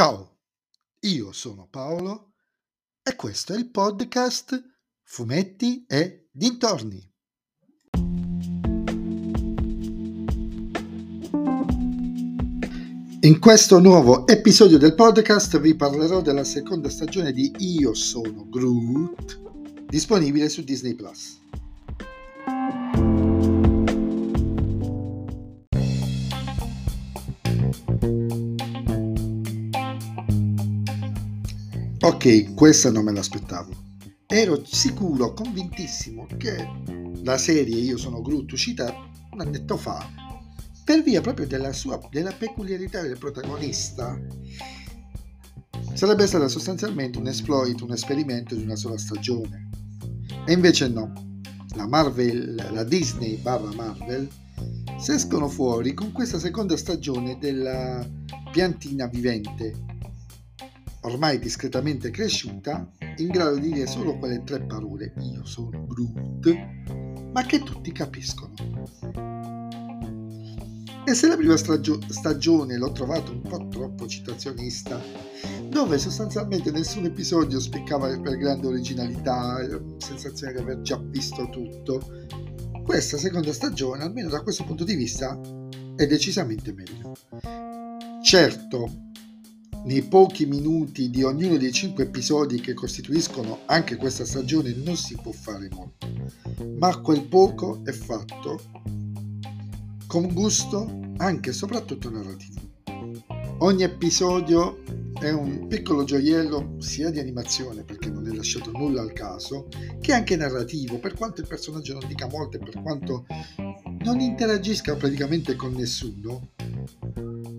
Ciao, io sono Paolo e questo è il podcast Fumetti e Dintorni. In questo nuovo episodio del podcast vi parlerò della seconda stagione di Io sono Groot, disponibile su Disney Plus. Ok, questa non me l'aspettavo. Ero sicuro, convintissimo che la serie Io sono Groot uscita un annetto fa, per via proprio della sua della peculiarità del protagonista, sarebbe stata sostanzialmente un exploit, un esperimento di una sola stagione. E invece no. La Marvel, la Disney barra Marvel, si escono fuori con questa seconda stagione della piantina vivente ormai discretamente cresciuta, in grado di dire solo quelle tre parole, io sono Groot, ma che tutti capiscono. E se la prima stagio- stagione l'ho trovato un po' troppo citazionista, dove sostanzialmente nessun episodio spiccava per grande originalità, sensazione di aver già visto tutto, questa seconda stagione, almeno da questo punto di vista, è decisamente meglio. Certo, nei pochi minuti di ognuno dei cinque episodi che costituiscono anche questa stagione non si può fare molto, ma quel poco è fatto con gusto anche e soprattutto narrativo. Ogni episodio è un piccolo gioiello sia di animazione perché non è lasciato nulla al caso, che anche narrativo, per quanto il personaggio non dica molto e per quanto non interagisca praticamente con nessuno,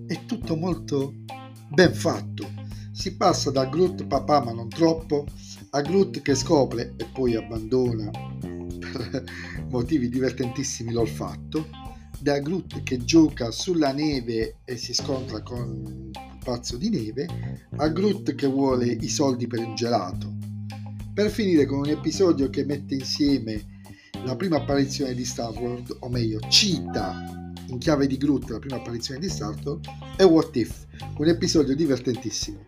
è tutto molto ben fatto. Si passa da Groot papà ma non troppo a Groot che scopre e poi abbandona per motivi divertentissimi l'olfatto, da Groot che gioca sulla neve e si scontra con un pazzo di neve, a Groot che vuole i soldi per un gelato. Per finire con un episodio che mette insieme la prima apparizione di Star Wars, o meglio cita in chiave di Groot, la prima apparizione di Star Trek, e What If, un episodio divertentissimo.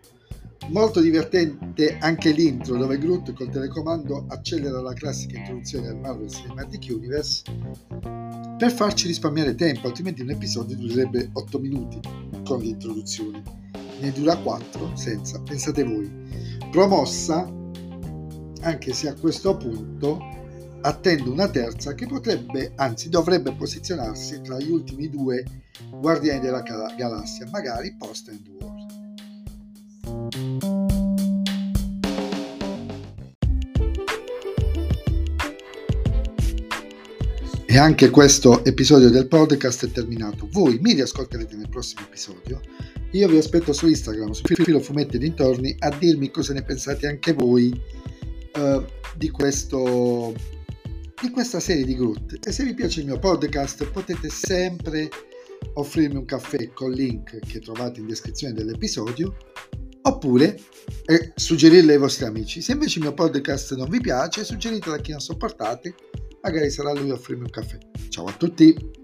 Molto divertente anche l'intro dove Groot col telecomando accelera la classica introduzione al Marvel Cinematic Universe per farci risparmiare tempo, altrimenti un episodio durerebbe 8 minuti con l'introduzione. Ne dura 4 senza, pensate voi. Promossa, anche se a questo punto attendo una terza che potrebbe, anzi dovrebbe posizionarsi tra gli ultimi due Guardiani della Galassia, magari post End War. E anche questo episodio del podcast è terminato. Voi mi riascolterete nel prossimo episodio. Io vi aspetto su Instagram, su Filo Fumetti dintorni, a dirmi cosa ne pensate anche voi uh, di questo di questa serie di Groot e se vi piace il mio podcast potete sempre offrirmi un caffè col link che trovate in descrizione dell'episodio oppure eh, suggerirle ai vostri amici. Se invece il mio podcast non vi piace, suggeritelo a chi non sopportate, magari sarà lui a offrirmi un caffè. Ciao a tutti!